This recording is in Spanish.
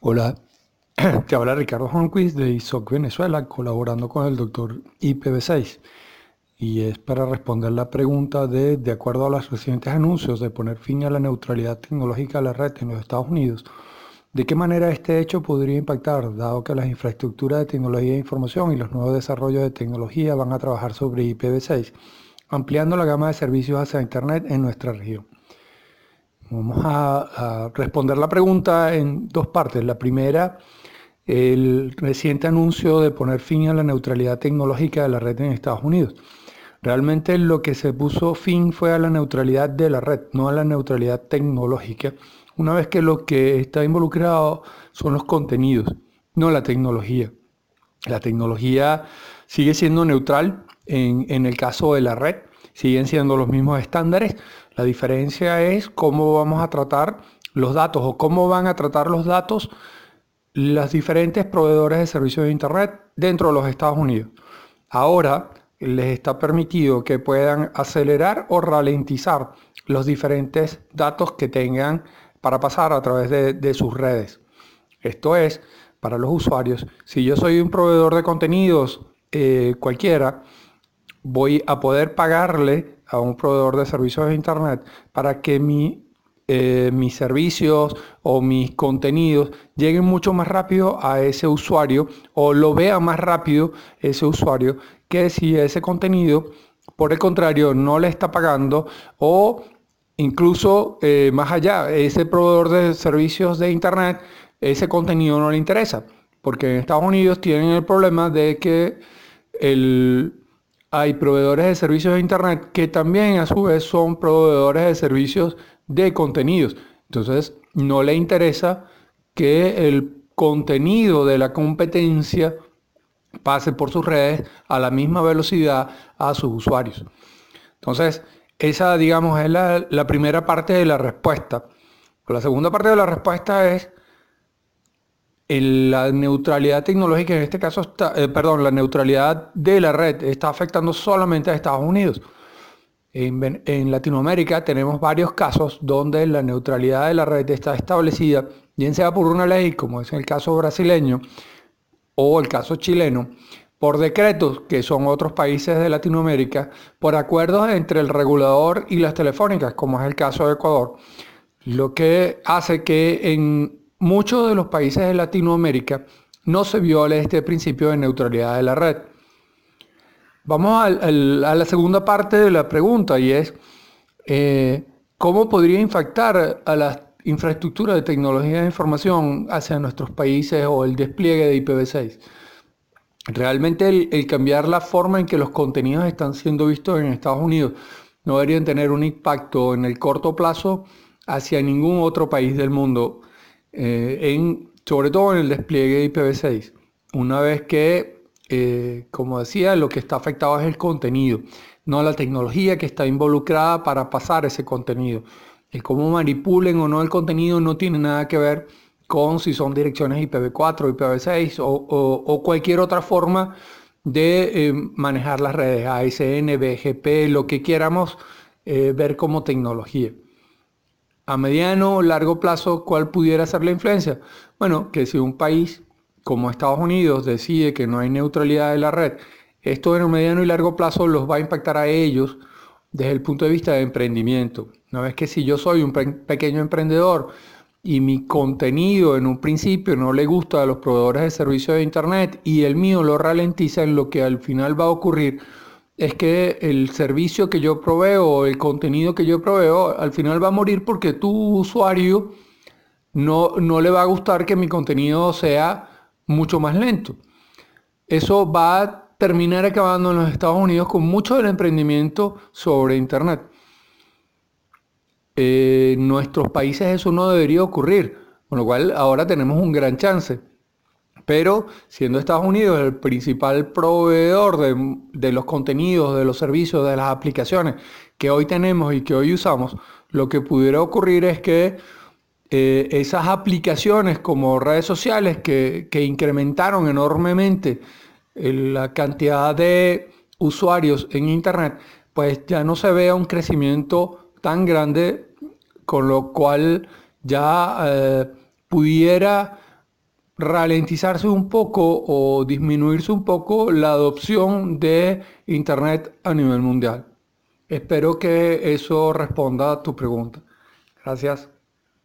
Hola, te habla Ricardo Honquist de ISOC Venezuela, colaborando con el doctor IPv6. Y es para responder la pregunta de, de acuerdo a los recientes anuncios de poner fin a la neutralidad tecnológica de la red en los Estados Unidos, ¿de qué manera este hecho podría impactar, dado que las infraestructuras de tecnología de información y los nuevos desarrollos de tecnología van a trabajar sobre IPv6, ampliando la gama de servicios hacia Internet en nuestra región? Vamos a, responder la pregunta en dos partes. La primera, el reciente anuncio de poner fin a la neutralidad tecnológica de la red en Estados Unidos. Realmente lo que se puso fin fue a la neutralidad de la red, no a la neutralidad tecnológica, una vez que lo que está involucrado son los contenidos, no la tecnología. La tecnología sigue siendo neutral en, el caso de la red, siguen siendo los mismos estándares, la diferencia es cómo vamos a tratar los datos o cómo van a tratar los datos los diferentes proveedores de servicios de Internet dentro de los Estados Unidos. Ahora les está permitido que puedan acelerar o ralentizar los diferentes datos que tengan para pasar a través de, sus redes. Esto es, para los usuarios, si yo soy un proveedor de contenidos eh, cualquiera, voy a poder pagarle a un proveedor de servicios de Internet para que mi, eh, mis servicios o mis contenidos lleguen mucho más rápido a ese usuario o lo vea más rápido ese usuario que si ese contenido, por el contrario, no le está pagando o incluso eh, más allá, ese proveedor de servicios de Internet, ese contenido no le interesa. Porque en Estados Unidos tienen el problema de que el, hay proveedores de servicios de Internet que también a su vez son proveedores de servicios de contenidos. Entonces, no le interesa que el contenido de la competencia pase por sus redes a la misma velocidad a sus usuarios. Entonces, esa, digamos, es la, la primera parte de la respuesta. La segunda parte de la respuesta es la neutralidad tecnológica en este caso está, eh, perdón, la neutralidad de la red está afectando solamente a Estados Unidos. En, en, Latinoamérica tenemos varios casos donde la neutralidad de la red está establecida, bien sea por una ley, como es el caso brasileño, o el caso chileno, por decretos, que son otros países de Latinoamérica, por acuerdos entre el regulador y las telefónicas, como es el caso de Ecuador, lo que hace que en muchos de los países de Latinoamérica no se viole este principio de neutralidad de la red. Vamos a, la segunda parte de la pregunta y es, eh, ¿cómo podría impactar a las infraestructuras de tecnología de información hacia nuestros países o el despliegue de IPv6? Realmente el, el, cambiar la forma en que los contenidos están siendo vistos en Estados Unidos no deberían tener un impacto en el corto plazo hacia ningún otro país del mundo. Eh, en, sobre todo en el despliegue de IPv6. Una vez que, eh, como decía, lo que está afectado es el contenido, no la tecnología que está involucrada para pasar ese contenido. El cómo manipulen o no el contenido no tiene nada que ver con si son direcciones IPv4, IPv6 o, cualquier otra forma de eh, manejar las redes, ASN, BGP, lo que queramos ver como tecnología a mediano o largo plazo, ¿cuál pudiera ser la influencia? Bueno, que si un país como Estados Unidos decide que no hay neutralidad de la red, esto en el mediano y largo plazo los va a impactar a ellos desde el punto de vista de emprendimiento. Una vez que si yo soy un pequeño emprendedor y mi contenido en un principio no le gusta a los proveedores de servicios de Internet y el mío lo ralentiza, en lo que al final va a ocurrir es que el servicio que yo proveo el contenido que yo proveo al final va a morir porque tu usuario no, no le va a gustar que mi contenido sea mucho más lento. Eso va a terminar acabando en los Estados Unidos con mucho del emprendimiento sobre Internet. en nuestros países eso no debería ocurrir, con lo cual ahora tenemos un gran chance. Pero siendo Estados Unidos el principal proveedor de, los contenidos, de los servicios, de las aplicaciones que hoy tenemos y que hoy usamos, lo que pudiera ocurrir es que eh, esas aplicaciones como redes sociales que, incrementaron enormemente eh, la cantidad de usuarios en Internet, pues ya no se vea un crecimiento tan grande, con lo cual ya eh, pudiera ralentizarse un poco o disminuirse un poco la adopción de Internet a nivel mundial. Espero que eso responda a tu pregunta. Gracias.